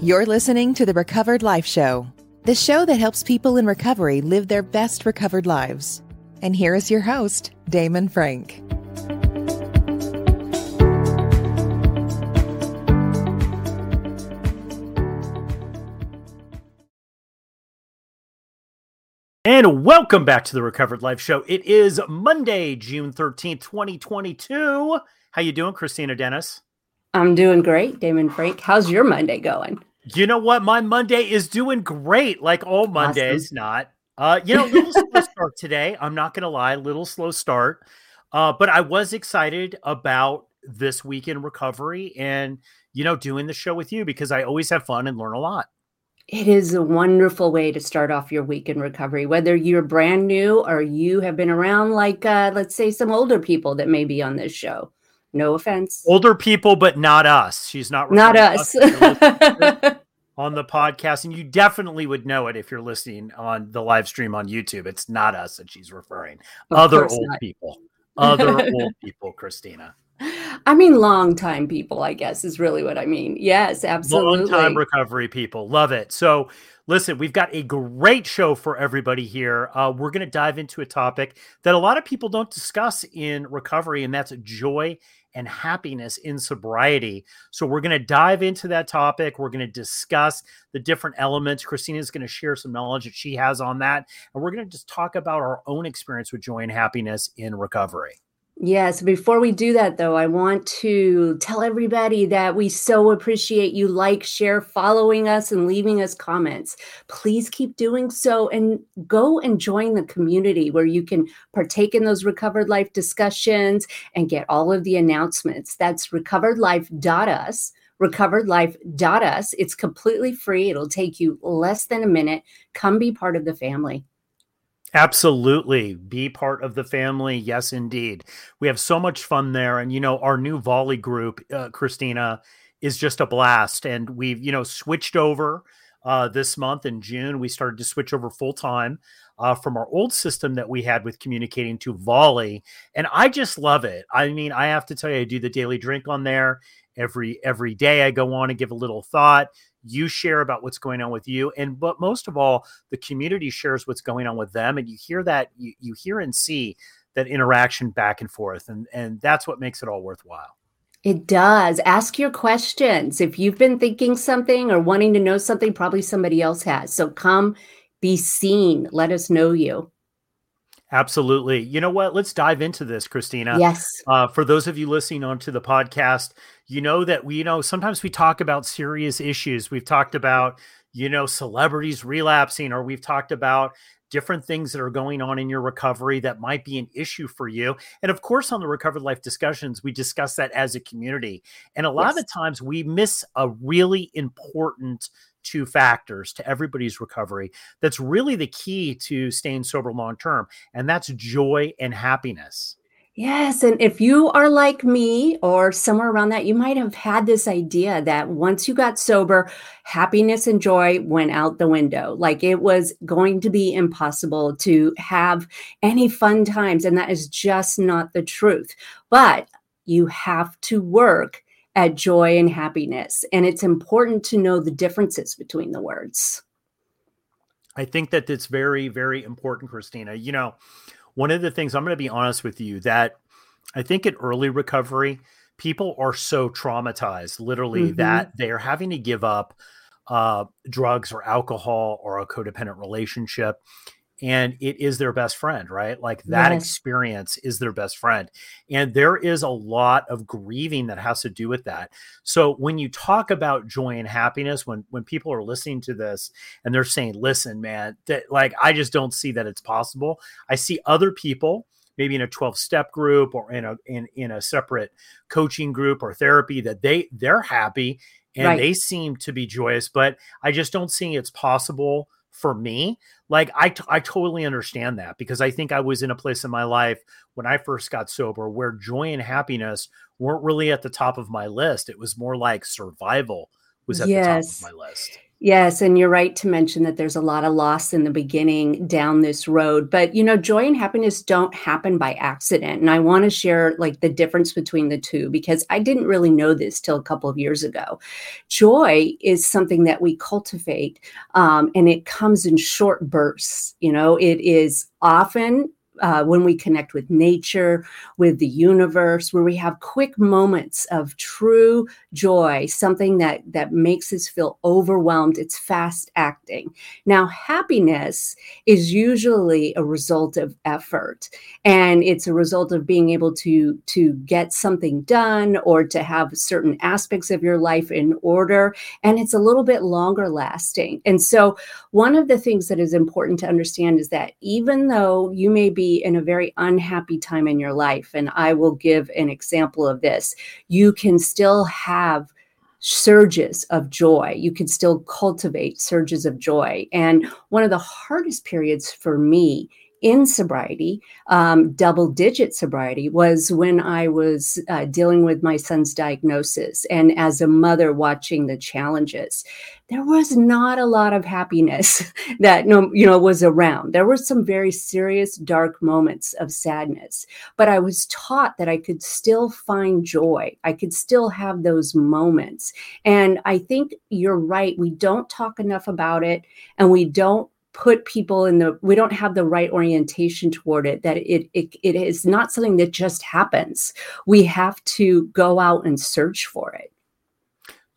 You're listening to the Recovered Life Show, the show that helps people in recovery live their best recovered lives. And here is your host, Damon Frank. And welcome back to the Recovered Life Show. It is Monday, June 13th, 2022. How you doing, Kristina Dennis? I'm doing great, Damon Frank. How's your Monday going? You know what? My Monday is doing great, like all Mondays. Awesome. Not, uh, you know, little slow start today. I'm not gonna lie, little slow start. Uh, but I was excited about this week in recovery and you know doing the show with you because I always have fun and learn a lot. It is a wonderful way to start off your week in recovery, whether you're brand new or you have been around, like uh, let's say some older people that may be on this show. No offense. Older people, but not us. She's not not us. us on the podcast, and you definitely would know it if you're listening on the live stream on YouTube. It's not us that she's referring. Of Other old not. people. Other old people, Kristina. I mean, long time people, I guess, is really what I mean. Yes, absolutely. Long time recovery people. Love it. So, listen, we've got a great show for everybody here. Uh, we're going to dive into a topic that a lot of people don't discuss in recovery, and that's joy and happiness in sobriety. So, we're going to dive into that topic. We're going to discuss the different elements. Kristina is going to share some knowledge that she has on that. And we're going to just talk about our own experience with joy and happiness in recovery. Yes. Before we do that, though, I want to tell everybody that we so appreciate you like, share, following us, and leaving us comments. Please keep doing so and go and join the community where you can partake in those recovered life discussions and get all of the announcements. That's recoveredlife.us recoveredlife.us. It's completely free. It'll take you less than a minute. Come be part of the family. Absolutely. Be part of the family. Yes, indeed. We have so much fun there. And, you know, our new volley group, uh, Kristina, is just a blast. And we've, you know, switched over uh, this month in June. We started to switch over full time uh, from our old system that we had with communicating to volley. And I just love it. I mean, I have to tell you, I do the daily drink on there every every day i go on and give a little thought you share about what's going on with you and but most of all the community shares what's going on with them and you hear that you, you hear and see that interaction back and forth and and that's what makes it all worthwhile. It does. Ask your questions. If you've been thinking something or wanting to know something probably somebody else has. So come be seen. Let us know you Absolutely. You know what? Let's dive into this, Kristina. Yes. Uh, for those of you listening onto the podcast, you know that we you know sometimes we talk about serious issues. We've talked about you know celebrities relapsing, or we've talked about different things that are going on in your recovery that might be an issue for you. And of course, on the Recovered Life discussions, we discuss that as a community. And a lot yes. of the times we miss a really important two factors to everybody's recovery that's really the key to staying sober long term, and that's joy and happiness. Yes. And if you are like me or somewhere around that, you might have had this idea that once you got sober, happiness and joy went out the window. Like it was going to be impossible to have any fun times. And that is just not the truth. But you have to work at joy and happiness. And it's important to know the differences between the words. I think that it's very, very important, Kristina. You know, one of the things I'm going to be honest with you that I think in early recovery, people are so traumatized, literally, mm-hmm. that they're having to give up uh, drugs or alcohol or a codependent relationship. And it is their best friend, right? Like that yes. experience is their best friend. And there is a lot of grieving that has to do with that. So when you talk about joy and happiness, when when people are listening to this and they're saying, listen, man, that like I just don't see that it's possible. I see other people maybe in a 12 step group or in a in, in a separate coaching group or therapy that they they're happy and right. they seem to be joyous but i just don't see it's possible for me like I, t- I totally understand that because i think i was in a place in my life when i first got sober where joy and happiness weren't really at the top of my list it was more like survival was at yes. the top of my list Yes, and you're right to mention that there's a lot of loss in the beginning down this road. But you know, joy and happiness don't happen by accident. And I want to share like the difference between the two because I didn't really know this till a couple of years ago. Joy is something that we cultivate, um, and it comes in short bursts. You know, it is often uh, when we connect with nature, with the universe, where we have quick moments of true joy, something that that makes us feel overwhelmed. It's fast acting. Now, happiness is usually a result of effort, and it's a result of being able to to get something done or to have certain aspects of your life in order, and it's a little bit longer lasting. And so, one of the things that is important to understand is that even though you may be in a very unhappy time in your life, and I will give an example of this, you can still have surges of joy. You can still cultivate surges of joy. And one of the hardest periods for me in sobriety, um, double digit sobriety, was when I was uh, dealing with my son's diagnosis and as a mother watching the challenges. There was not a lot of happiness that no, you know was around. There were some very serious dark moments of sadness, but I was taught that I could still find joy. I could still have those moments. And I think you're right. We don't talk enough about it and we don't put people in the we don't have the right orientation toward it that it, it it is not something that just happens. We have to go out and search for it.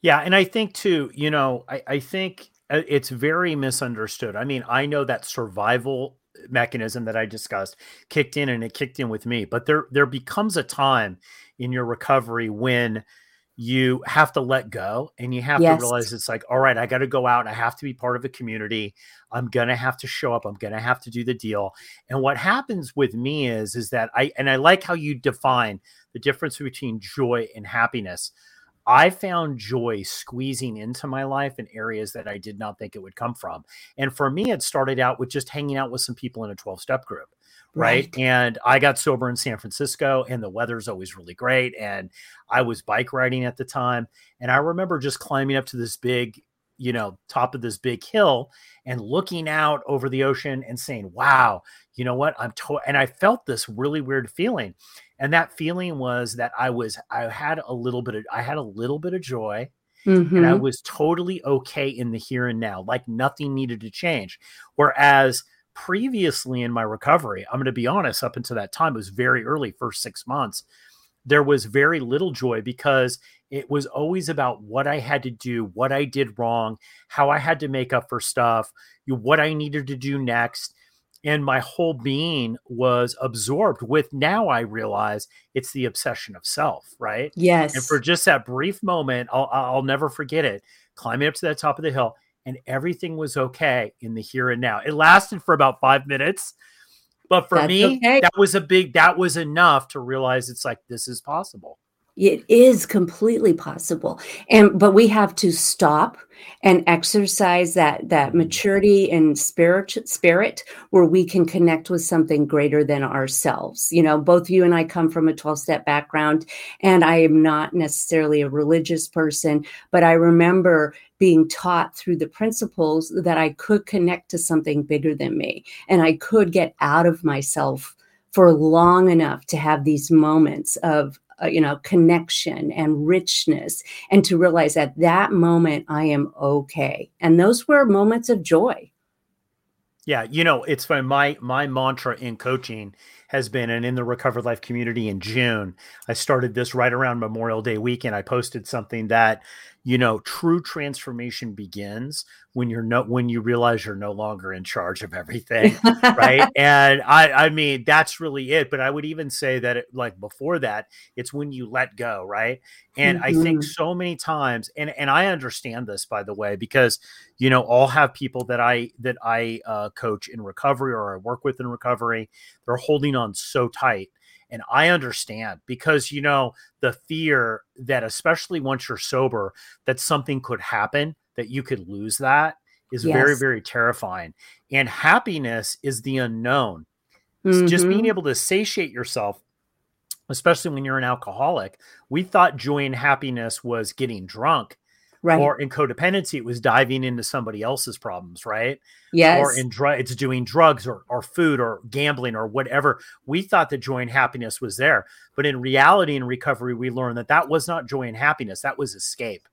Yeah and i think too you know i, I think uh, it's very misunderstood. I mean i know that survival mechanism that i discussed kicked in and it kicked in with me but there there becomes a time in your recovery when you have to let go and you have yes. to realize it's like all right i got to go out i have to be part of a community i'm gonna have to show up i'm gonna have to do the deal. And what happens with me is is that i and i like how you define the difference between joy and happiness. I found joy squeezing into my life in areas that i did not think it would come from. And for me it started out with just hanging out with some people in a 12 step group Right? right? And I got sober in San Francisco, and the weather's always really great. And I was bike riding at the time. And I remember just climbing up to this big, you know, top of this big hill and looking out over the ocean and saying, wow, you know what? I'm to-. and I felt this really weird feeling. And that feeling was that I was, I had a little bit of, I had a little bit of joy. Mm-hmm. And I mm-hmm. was totally okay in the here and now, like nothing needed to change. Whereas previously in my recovery, I'm going to be honest, up until that time, it was very early, first six months, there was very little joy because it was always about what I had to do, what I did wrong, how I had to make up for stuff, what I needed to do next. And my whole being was absorbed with now I realize it's the obsession of self, right? Yes. And for just that brief moment, I'll, I'll never forget it. Climbing up to that top of the hill, and everything was okay in the here and now. It lasted for about five minutes. But for That's me, okay. that was a big, that was enough to realize it's like, this is possible. It is completely possible. And, but we have to stop and exercise that that mm-hmm. maturity and spirit spirit where we can connect with something greater than ourselves you know both you and i come from a 12 step background and i am not necessarily a religious person but i remember being taught through the principles that i could connect to something bigger than me and i could get out of myself for long enough to have these moments of uh, you know connection and richness and to realize at that moment i am okay. And those were moments of joy. Yeah you know it's funny my my mantra in coaching has been and in the recovered life community in june i started this right around memorial day weekend i posted something that you know true transformation begins when you're no when you realize you're no longer in charge of everything right and i i mean that's really it but i would even say that it, like before that it's when you let go right and mm-hmm. i think mm-hmm. so many times and and i understand this by the way because you know i'll have people that i that i uh, coach in recovery or i work with in recovery they're holding on so tight and I understand because, you know, the fear that, especially once you're sober, that something could happen, that you could lose that is yes. very, very terrifying. And happiness is the unknown. Mm-hmm. Just being mm-hmm. able to satiate yourself, especially when you're an alcoholic. We thought joy and happiness was getting drunk. Right. Or in codependency, it was diving into somebody else's problems, right? yes. Or in drug, it's doing drugs or, or food or gambling or whatever. We thought that joy and happiness was there. But in reality, in recovery, we learned that that was not joy and happiness. That was escape.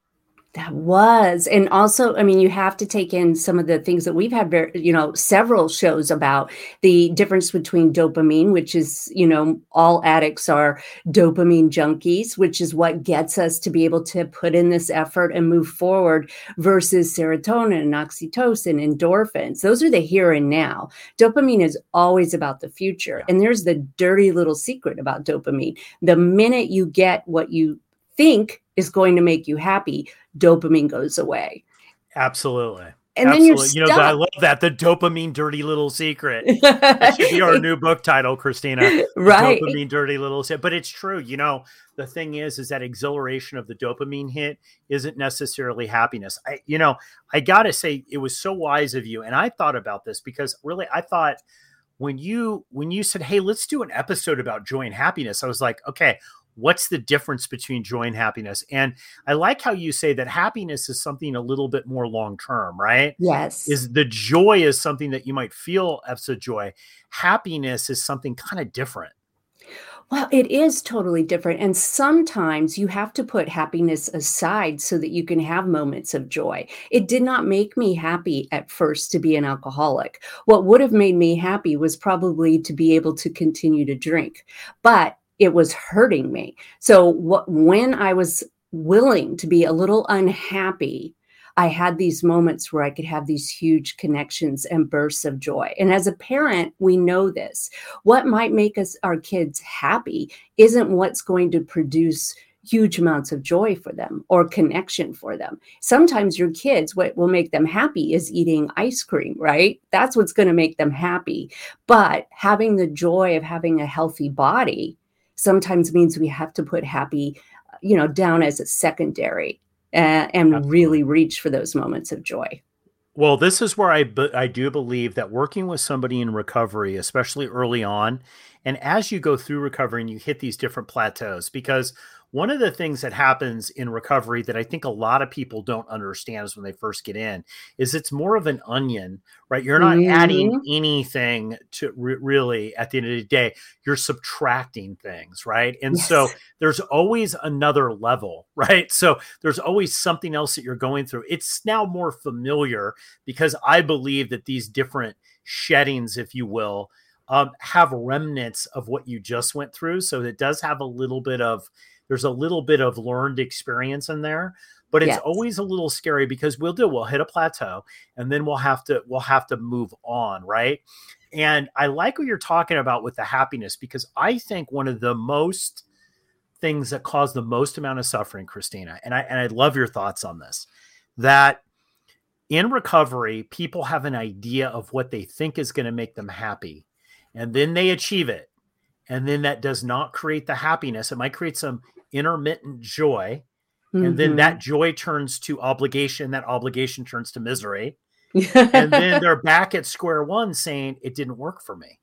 That was. And also, I mean, you have to take in some of the things that we've had, very, you know, several shows about the difference between dopamine, which is, you know, all addicts are dopamine junkies, which is what gets us to be able to put in this effort and move forward, versus serotonin and oxytocin, endorphins. Those are the here and now. Dopamine is always about the future. And there's the dirty little secret about dopamine. The minute you get what you think is going to make you happy, dopamine goes away. Absolutely. And Absolutely. then you're you know, I love that. The dopamine dirty little secret. that should be our new book title, Kristina. right. Dopamine dirty little secret. But it's true. You know, the thing is, is that exhilaration of the dopamine hit isn't necessarily happiness. I, you know, I gotta say, it was so wise of you. And I thought about this because really I thought when you when you said, Hey, let's do an episode about joy and happiness, I was like, okay, what's the difference between joy and happiness and i like how you say that happiness is something a little bit more long term right Yes. is the joy is something that you might feel as a joy happiness is something kind of different Well, it is totally different. And sometimes you have to put happiness aside so that you can have moments of joy. It did not make me happy at first to be an alcoholic. What would have made me happy was probably to be able to continue to drink, but it was hurting me. So, when I was willing to be a little unhappy, I had these moments where I could have these huge connections and bursts of joy. And as a parent, we know this. What might make us our kids happy isn't what's going to produce huge amounts of joy for them or connection for them. Sometimes your kids, what will make them happy is eating ice cream, right? That's what's going to make them happy. But having the joy of having a healthy body sometimes means we have to put happy, you know, down as a secondary uh, and really reach for those moments of joy. Well, this is where I be- I do believe that working with somebody in recovery, especially early on, and as you go through recovery and you hit these different plateaus, because one of the things that happens in recovery that I think a lot of people don't understand is when they first get in is it's more of an onion, right? You're not adding anything to re- really at the end of the day, you're subtracting things, right? And so there's always another level, right? So there's always something else that you're going through. It's now more familiar because I believe that these different sheddings, if you will, um, have remnants of what you just went through. So it does have a little bit of, there's a little bit of learned experience in there, but it's Yes. always a little scary because we'll do, we'll hit a plateau and then we'll have to, we'll have to move on. Right. And I like what you're talking about with the happiness because I think one of the most things that cause the most amount of suffering, Kristina, and I and I love your thoughts on this, that in recovery, people have an idea of what they think is going to make them happy, and then they achieve it. And then that does not create the happiness. It might create some intermittent joy. And then that joy turns to obligation. That obligation turns to misery. Mm-hmm. And then they're back at square one saying, it didn't work for me.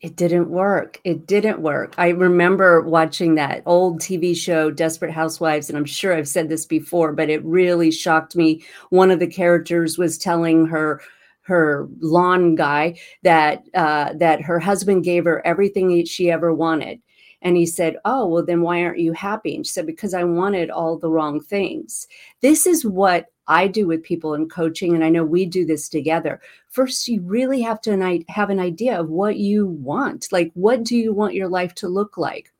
It didn't work. It didn't work. I remember watching that old TV show, Desperate Housewives, and I'm sure I've said this before, but it really shocked me. One of the characters was telling her her lawn guy that uh, that her husband gave her everything she ever wanted, and he said, "Oh, well, then why aren't you happy?" And she said, "Because I wanted all the wrong things." This is what I do with people in coaching, and I know we do this together first you really have to have an idea of what you want like what do you want your life to look like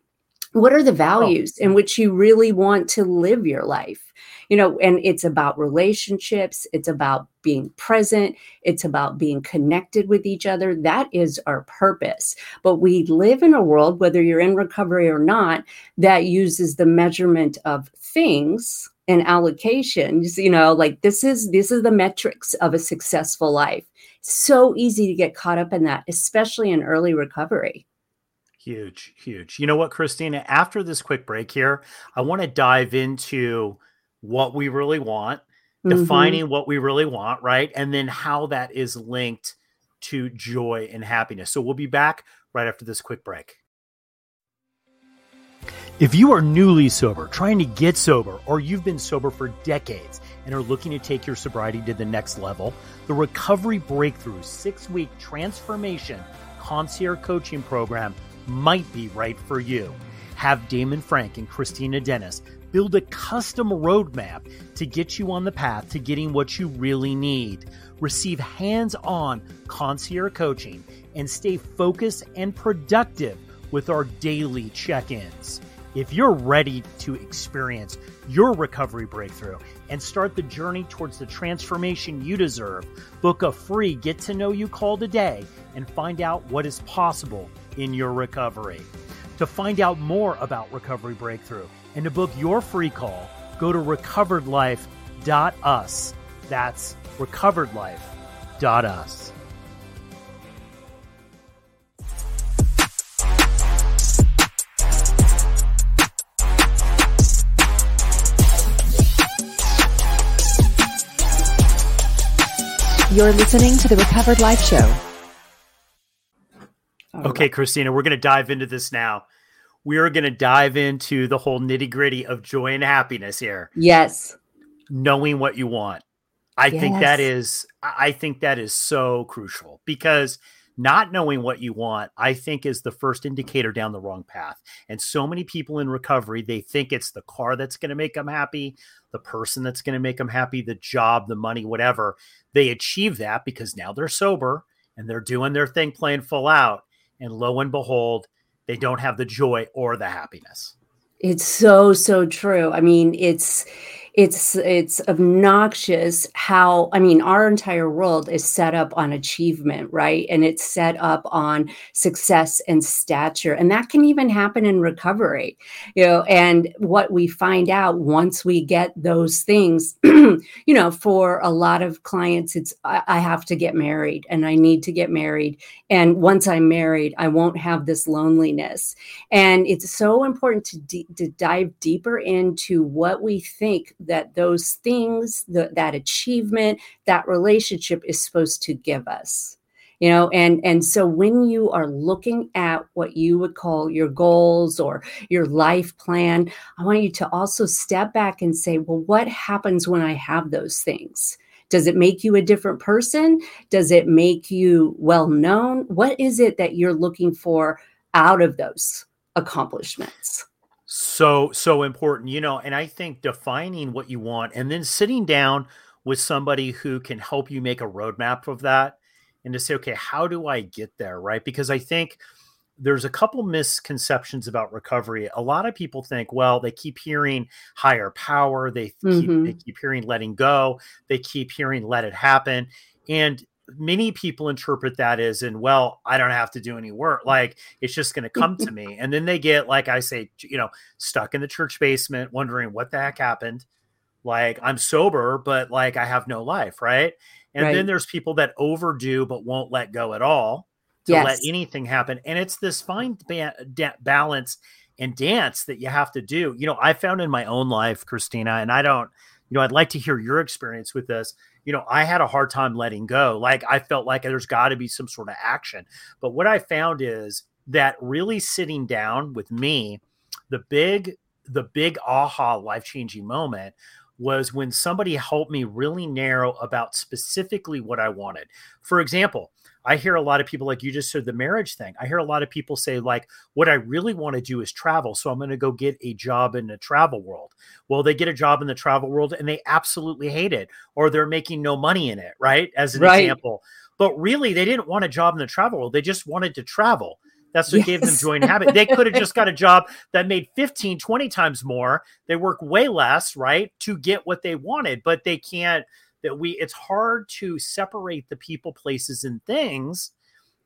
what are the oh, values in which you really want to live your life? You know and it's about relationships it's about being present it's about being connected with each other that is our purpose. But we live in a world whether you're in recovery or not that uses the measurement of things and allocations you know like this is this is the metrics of a successful life. So easy to get caught up in that especially in early recovery Huge, huge. You know what, Kristina? After this quick break here, I want to dive into what we really want, Mhm. defining what we really want, right? And then how that is linked to joy and happiness. So we'll be back right after this quick break. If you are newly sober, trying to get sober, or you've been sober for decades and are looking to take your sobriety to the next level, the Recovery Breakthrough six week transformation concierge coaching program might be right for you. Have Damon Frank and Kristina Dennis build a custom roadmap to get you on the path to getting what you really need. Receive hands on concierge coaching and stay focused and productive with our daily check ins. If you're ready to experience your recovery breakthrough and start the journey towards the transformation you deserve, book a free get to know you call today and find out what is possible in your recovery. To find out more about Recovery Breakthrough and to book your free call, go to recoveredlife.us. That's recoveredlife.us. You're listening to the Recovered Life Show. Oh, okay, Kristina, we're going to dive into this now. We are going to dive into the whole nitty gritty of joy and happiness here. Yes. Knowing what you want. I yes. think that is, I think that is so crucial because not knowing what you want, I think, is the first indicator down the wrong path. And so many people in recovery, they think it's the car that's going to make them happy, the person that's going to make them happy, the job, the money, whatever. They achieve that because now they're sober and they're doing their thing, playing full out. And lo and behold, they don't have the joy or the happiness. It's so, so true. I mean, it's, it's it's obnoxious how i mean our entire world is set up on achievement right? And it's set up on success and stature and that can even happen in recovery you know? And what we find out once we get those things you know for a lot of clients it's I, I have to get married and i need to get married and once i'm married i won't have this loneliness. And it's so important to, d- to dive deeper into what we think that those things, the, that achievement, that relationship is supposed to give us you know? And and so when you are looking at what you would call your goals or your life plan i want you to also step back and say well what happens when i have those things? Does it make you a different person? Does it make you well known? What is it that you're looking for out of those accomplishments so so important you know and i think defining what you want and then sitting down with somebody who can help you make a roadmap of that and to say okay how do i get there? Right? Because i think there's a couple misconceptions about recovery. A lot of people think well they keep hearing higher power they mm-hmm. keep they keep hearing letting go they keep hearing let it happen and many people interpret that as in well i don't have to do any work. Like it's just going to come to me. And then they get like i say you know stuck in the church basement wondering what the heck happened. Like i'm sober but like i have no life right? And right. then there's people that overdo but won't let go at all to yes. let anything happen. And it's this fine ba- da- balance and dance that you have to do. You know i found in my own life kristina and i don't you know i'd like to hear your experience with this you know, I had a hard time letting go. Like I felt like there's got to be some sort of action. But what I found is that really sitting down with me, the big, the big aha life changing moment was when somebody helped me really narrow about specifically what I wanted. For example, I hear a lot of people like you just said the marriage thing. I hear a lot of people say like what I really want to do is travel, so I'm going to go get a job in the travel world. Well, they get a job in the travel world and they absolutely hate it or they're making no money in it, right? As an right. example. But really they didn't want a job in the travel world. They just wanted to travel. That's what yes. gave them joy and habit. They could have just got a job that made 15, 20 times more. They work way less, right? To get what they wanted, but they can't that we it's hard to separate the people, places, and things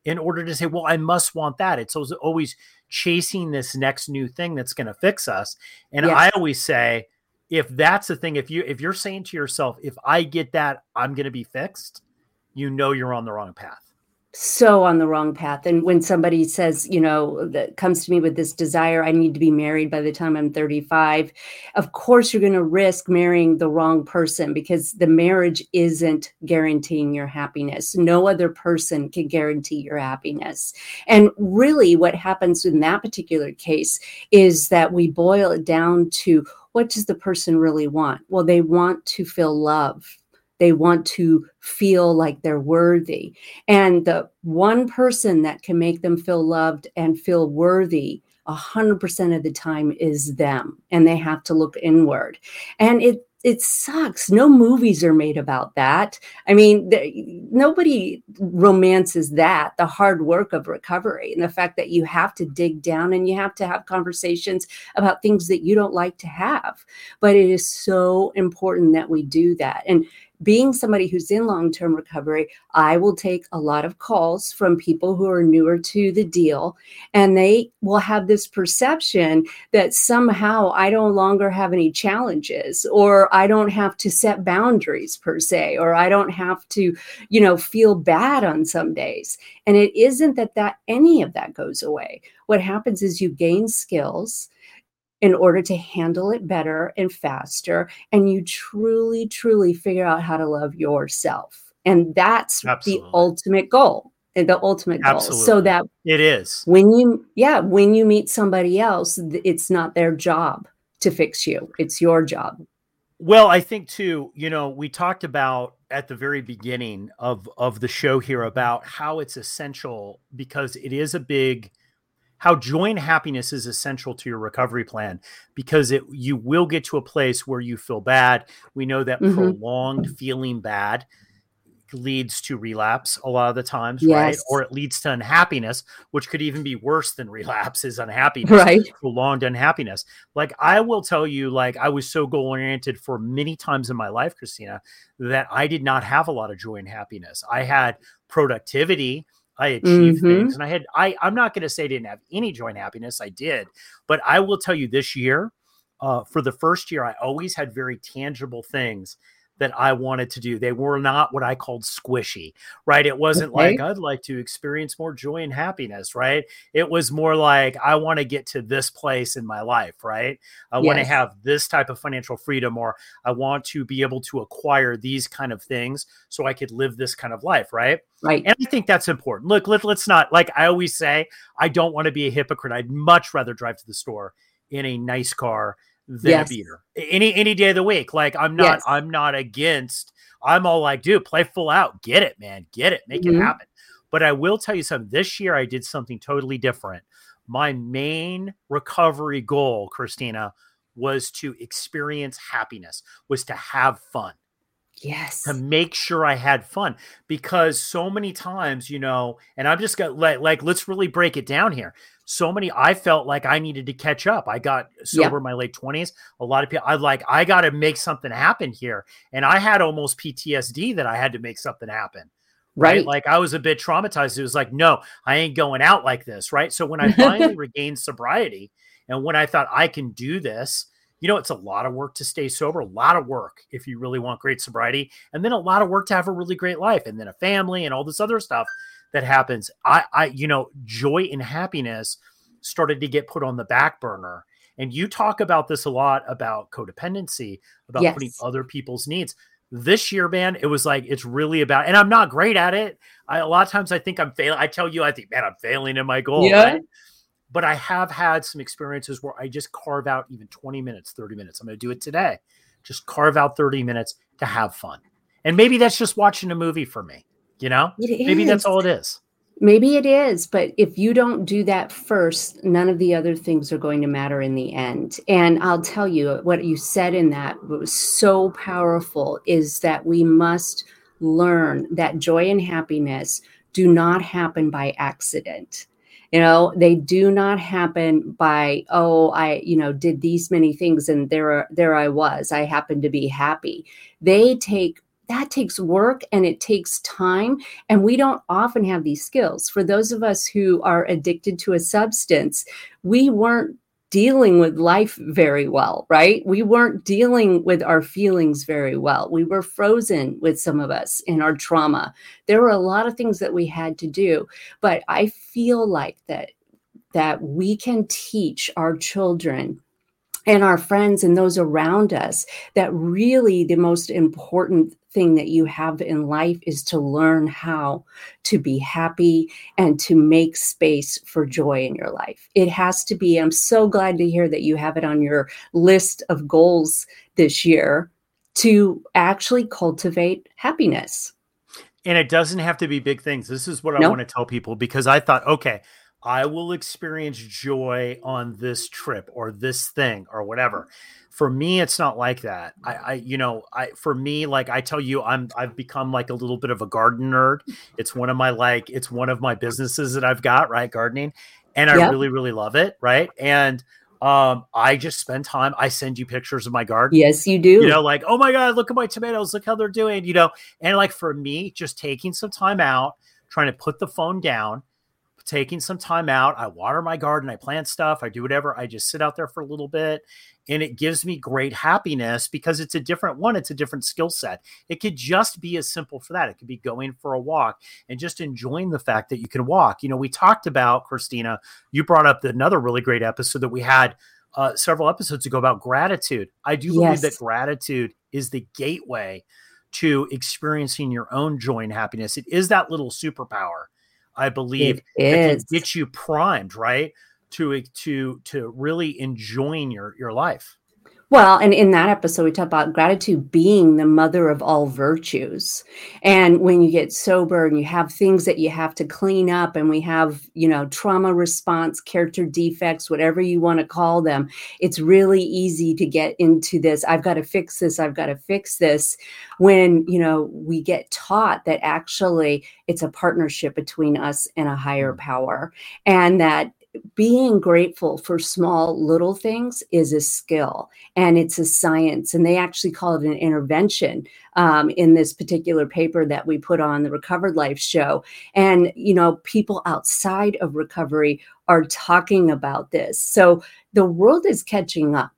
in order to say, well, I must want that. It's always chasing this next new thing that's going to fix us. And yes. I always say, if that's the thing, if you if you're saying to yourself, if I get that, I'm going to be fixed, you know you're on the wrong path. So on the wrong path. And when somebody says, you know, that comes to me with this desire, I need to be married by the time I'm 35, of course you're going to risk marrying the wrong person because the marriage isn't guaranteeing your happiness. No other person can guarantee your happiness. And really, what happens in that particular case is that we boil it down to what does the person really want? Well, they want to feel love they want to feel like they're worthy. And the one person that can make them feel loved and feel worthy 100% of the time is them. And they have to look inward. And it it sucks. No movies are made about that. I mean, nobody romances that, the hard work of recovery and the fact that you have to dig down and you have to have conversations about things that you don't like to have. But it is so important that we do that. And being somebody who's in long term recovery, I will take a lot of calls from people who are newer to the deal, and they will have this perception that somehow I no longer have any challenges, or I don't have to set boundaries per se, or I don't have to, you know, feel bad on some days. And it isn't that that any of that goes away. What happens is you gain skills in order to handle it better and faster. And you truly, truly figure out how to love yourself. And that's Absolutely. Eh, the ultimate goal the ultimate goal. Absolutely. So that it is when you, yeah, when you meet somebody else, it's not their job to fix you, it's your job. Well, I think too, you know, we talked about at the very beginning of of the show here about how it's essential because it is a big how joy and happiness is essential to your recovery plan because it you will get to a place where you feel bad. We know that mm-hmm. prolonged feeling bad leads to relapse a lot of the times, yes. right? Or it leads to unhappiness, which could even be worse than relapse is unhappiness, right? Prolonged unhappiness. Like I will tell you, like I was so goal oriented for many times in my life, Kristina, that I did not have a lot of joy and happiness. I had productivity I achieved mm-hmm. things, and I had I I'm not going to say I didn't have any joint happiness. I did, but I will tell you this year, uh, for the first year, I always had very tangible things that I wanted to do. They were not what I called squishy, right? It wasn't okay. like I'd like to experience more joy and happiness, right? It was more like I want to get to this place in my life, right? I yes. want to have this type of financial freedom or I want to be able to acquire these kind of things so I could live this kind of life, right? Right. And I think that's important. Look, let, let's not like I always say, I don't want to be a hypocrite. I'd much rather drive to the store in a nice car than yes. a beater any any day of the week. Like I'm not yes. I'm not against. I'm all like, dude, play full out, get it, man, get it, make mm-hmm. it happen. But I will tell you something. This year I did something totally different. My main recovery goal, Kristina, was to experience happiness, was to have fun. Yes. To make sure I had fun because so many times, you know, and I'm just got like, like let's really break it down here so many i felt like i needed to catch up i got sober yeah. in my late 20s a lot of people i like i got to make something happen here and i had almost ptsd that i had to make something happen right? right? Like I was a bit traumatized. It was like, no, I ain't going out like this, right? So when I finally regained sobriety and when I thought I can do this, you know, it's a lot of work to stay sober, a lot of work if you really want great sobriety, and then a lot of work to have a really great life, and then a family and all this other stuff that happens. I, I, you know, joy and happiness started to get put on the back burner. And you talk about this a lot about codependency, about yes. putting other people's needs. This year, man, it was like it's really about, and I'm not great at it. I, a lot of times I think I'm failing. I tell you, I think, man, I'm failing in my goal. Yeah. Right? But I have had some experiences where I just carve out even 20 minutes, 30 minutes. I'm going to do it today. Just carve out 30 minutes to have fun. And maybe that's just watching a movie for me. You know, maybe that's all it is. Maybe it is, but if you don't do that first, none of the other things are going to matter in the end. And I'll tell you what you said in that was so powerful is that we must learn that joy and happiness do not happen by accident. You know, they do not happen by, oh, I, you know, did these many things and there there I was. I happened to be happy. They take that takes work and it takes time. And we don't often have these skills. For those of us who are addicted to a substance, we weren't dealing with life very well, right? We weren't dealing with our feelings very well. We were frozen with some of us in our trauma. There were a lot of things that we had to do, but I feel like that that we can teach our children and our friends and those around us that really the most important thing that you have in life is to learn how to be happy and to make space for joy in your life. It has to be. I'm so glad to hear that you have it on your list of goals this year to actually cultivate happiness. And it doesn't have to be big things. This is what I want to tell people because I thought, okay, I will experience joy on this trip or this thing or whatever. For me, it's not like that. I, I, you know, I for me, like I tell you, I'm I've become like a little bit of a garden nerd. It's one of my like it's one of my businesses that I've got, right? Gardening. And I yep. really, really love it, right? And um, I just spend time. I send you pictures of my garden. Yes, you do. You know, like, oh my God, look at my tomatoes, look how they're doing, you know. And like for me, just taking some time out, trying to put the phone down taking some time out. I water my garden, I plant stuff, I do whatever. I just sit out there for a little bit and it gives me great happiness because it's a different one, it's a different skill set. It could just be as simple for that. It could be going for a walk and just enjoying the fact that you can walk. You know, we talked about Kristina, you brought up another really great episode that we had uh, several episodes ago about gratitude. I do believe yes. that gratitude is the gateway to experiencing your own joy and happiness. It is that little superpower I believe it can get you primed, right? To to to really enjoying your your life. Well, and in that episode, we talk about gratitude being the mother of all virtues. And when you get sober and you have things that you have to clean up, and we have, you know, trauma response, character defects, whatever you want to call them, it's really easy to get into this. I've got to fix this. I've got to fix this. When, you know, we get taught that actually it's a partnership between us and a higher power, and that being grateful for small little things is a skill and it's a science and they actually call it an intervention um, in this particular paper that we put on the recovered life show. And you know people outside of recovery are talking about this. So the world is catching up.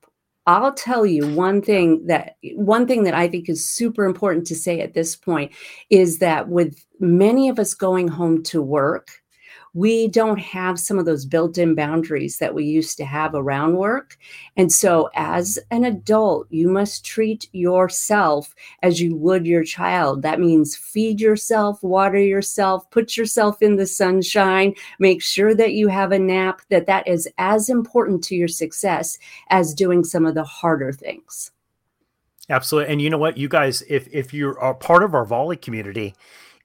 I'll tell you one thing that one thing that I think is super important to say at this point is that with many of us going home to work we don't have some of those built in boundaries that we used to have around work. And so, as an adult, you must treat yourself as you would your child. That means feed yourself, water yourself, put yourself in the sunshine, make sure that you have a nap, that that is as important to your success as doing some of the harder things. Absolutely. And you know what, you guys, if if you're a part of our volley community,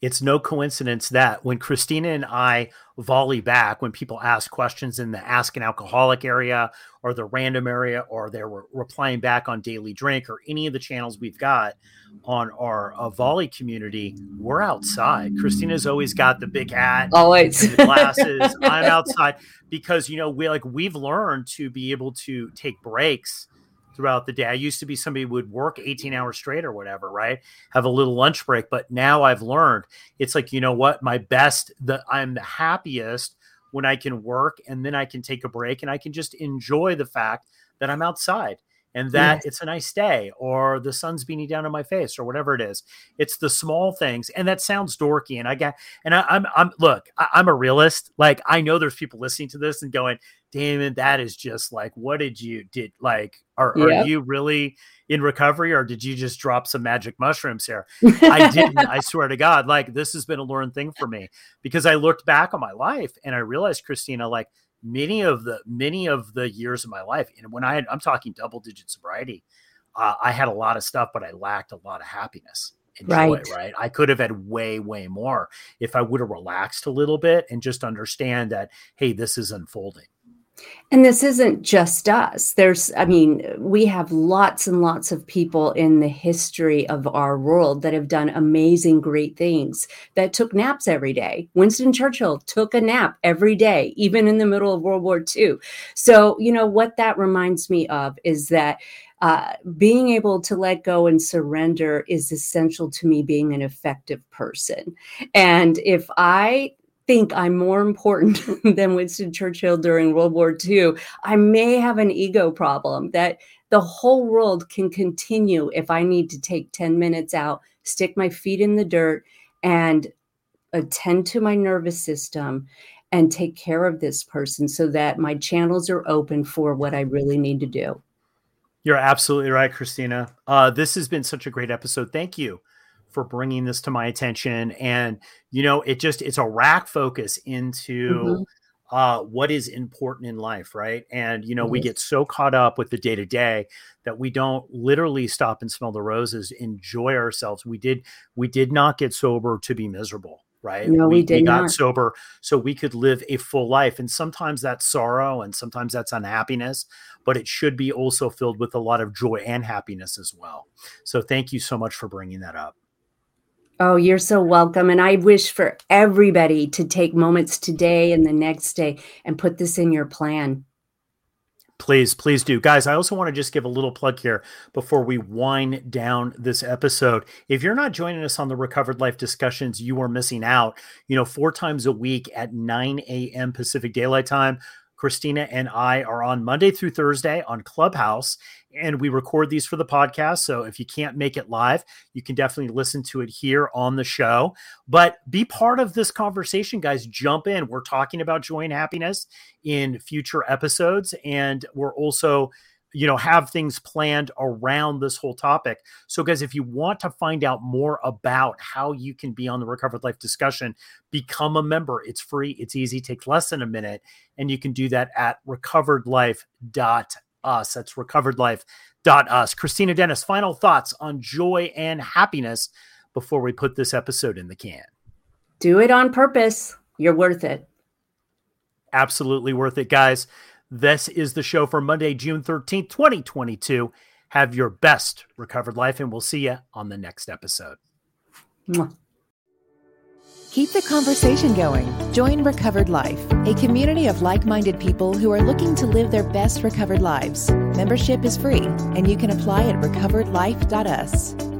it's no coincidence that when Kristina and I volley back, when people ask questions in the Ask an Alcoholic area or the random area, or they're re- replying back on Daily Drink or any of the channels we've got on our uh, volley community, we're outside. Kristina's always got the big hat, always the glasses. I'm outside because you know we like we've learned to be able to take breaks throughout the day. I used to be somebody who would work 18 hours straight or whatever, right? Have a little lunch break. But now I've learned it's like, you know what? My best, the I'm the happiest when I can work and then I can take a break and I can just enjoy the fact that I'm outside and that yes. it's a nice day or the sun's beating down on my face or whatever it is. It's the small things. And that sounds dorky. And I get, and I, am I'm, I'm, look, I, I'm a realist. Like I know there's people listening to this and going, Damon, that is just like, what did you did? Like, are, yep. are you really in recovery or did you just drop some magic mushrooms here? I didn't. I swear to God, like this has been a learned thing for me because I looked back on my life and I realized, Kristina, like many of the many of the years of my life, and when I had, I'm talking double digit sobriety, uh, I had a lot of stuff, but I lacked a lot of happiness and joy. Right. right. I could have had way, way more if I would have relaxed a little bit and just understand that, hey, this is unfolding. And this isn't just us. There's, I mean, we have lots and lots of people in the history of our world that have done amazing, great things that took naps every day. Winston Churchill took a nap every day, even in the middle of World War II. So, you know, what that reminds me of is that uh, being able to let go and surrender is essential to me being an effective person. And if I think I'm more important than Winston Churchill during World War II, I may have an ego problem that the whole world can continue if I need to take 10 minutes out, stick my feet in the dirt, and attend to my nervous system and take care of this person so that my channels are open for what I really need to do. You're absolutely right, Kristina. Uh, this has been such a great episode. Thank you for bringing this to my attention. And, you know, it just, it's a rack focus into mm-hmm. uh, what is important in life, right? And, you know, mm-hmm. we get so caught up with the day to day that we don't literally stop and smell the roses, enjoy ourselves. We did, we did not get sober to be miserable right? No, we, we did we got not. sober so we could live a full life. And sometimes that's sorrow and sometimes that's unhappiness, but it should be also filled with a lot of joy and happiness as well. So thank you so much for bringing that up. Oh, you're so welcome. And I wish for everybody to take moments today and the next day and put this in your plan. Please, please do. Guys, I also want to just give a little plug here before we wind down this episode. If you're not joining us on the Recovered Life discussions, you are missing out. You know, four times a week at 9 a.m. Pacific Daylight Time, Kristina and I are on Monday through Thursday on Clubhouse and we record these for the podcast. So if you can't make it live, you can definitely listen to it here on the show. But be part of this conversation, guys. Jump in. We're talking about joy and happiness in future episodes, and we're also you know have things planned around this whole topic so guys if you want to find out more about how you can be on the recovered life discussion become a member it's free it's easy takes less than a minute and you can do that at recoveredlife.us us. That's recoveredlife.us. Kristina Dennis, final thoughts on joy and happiness before we put this episode in the can. Do it on purpose. You're worth it. Absolutely worth it, guys. This is the show for Monday, June 13th, 2022. Have your best recovered life, and we'll see you on the next episode. Mwah. Keep the conversation going. Join Recovered Life, a community of like minded people who are looking to live their best recovered lives. Membership is free, and you can apply at recoveredlife.us.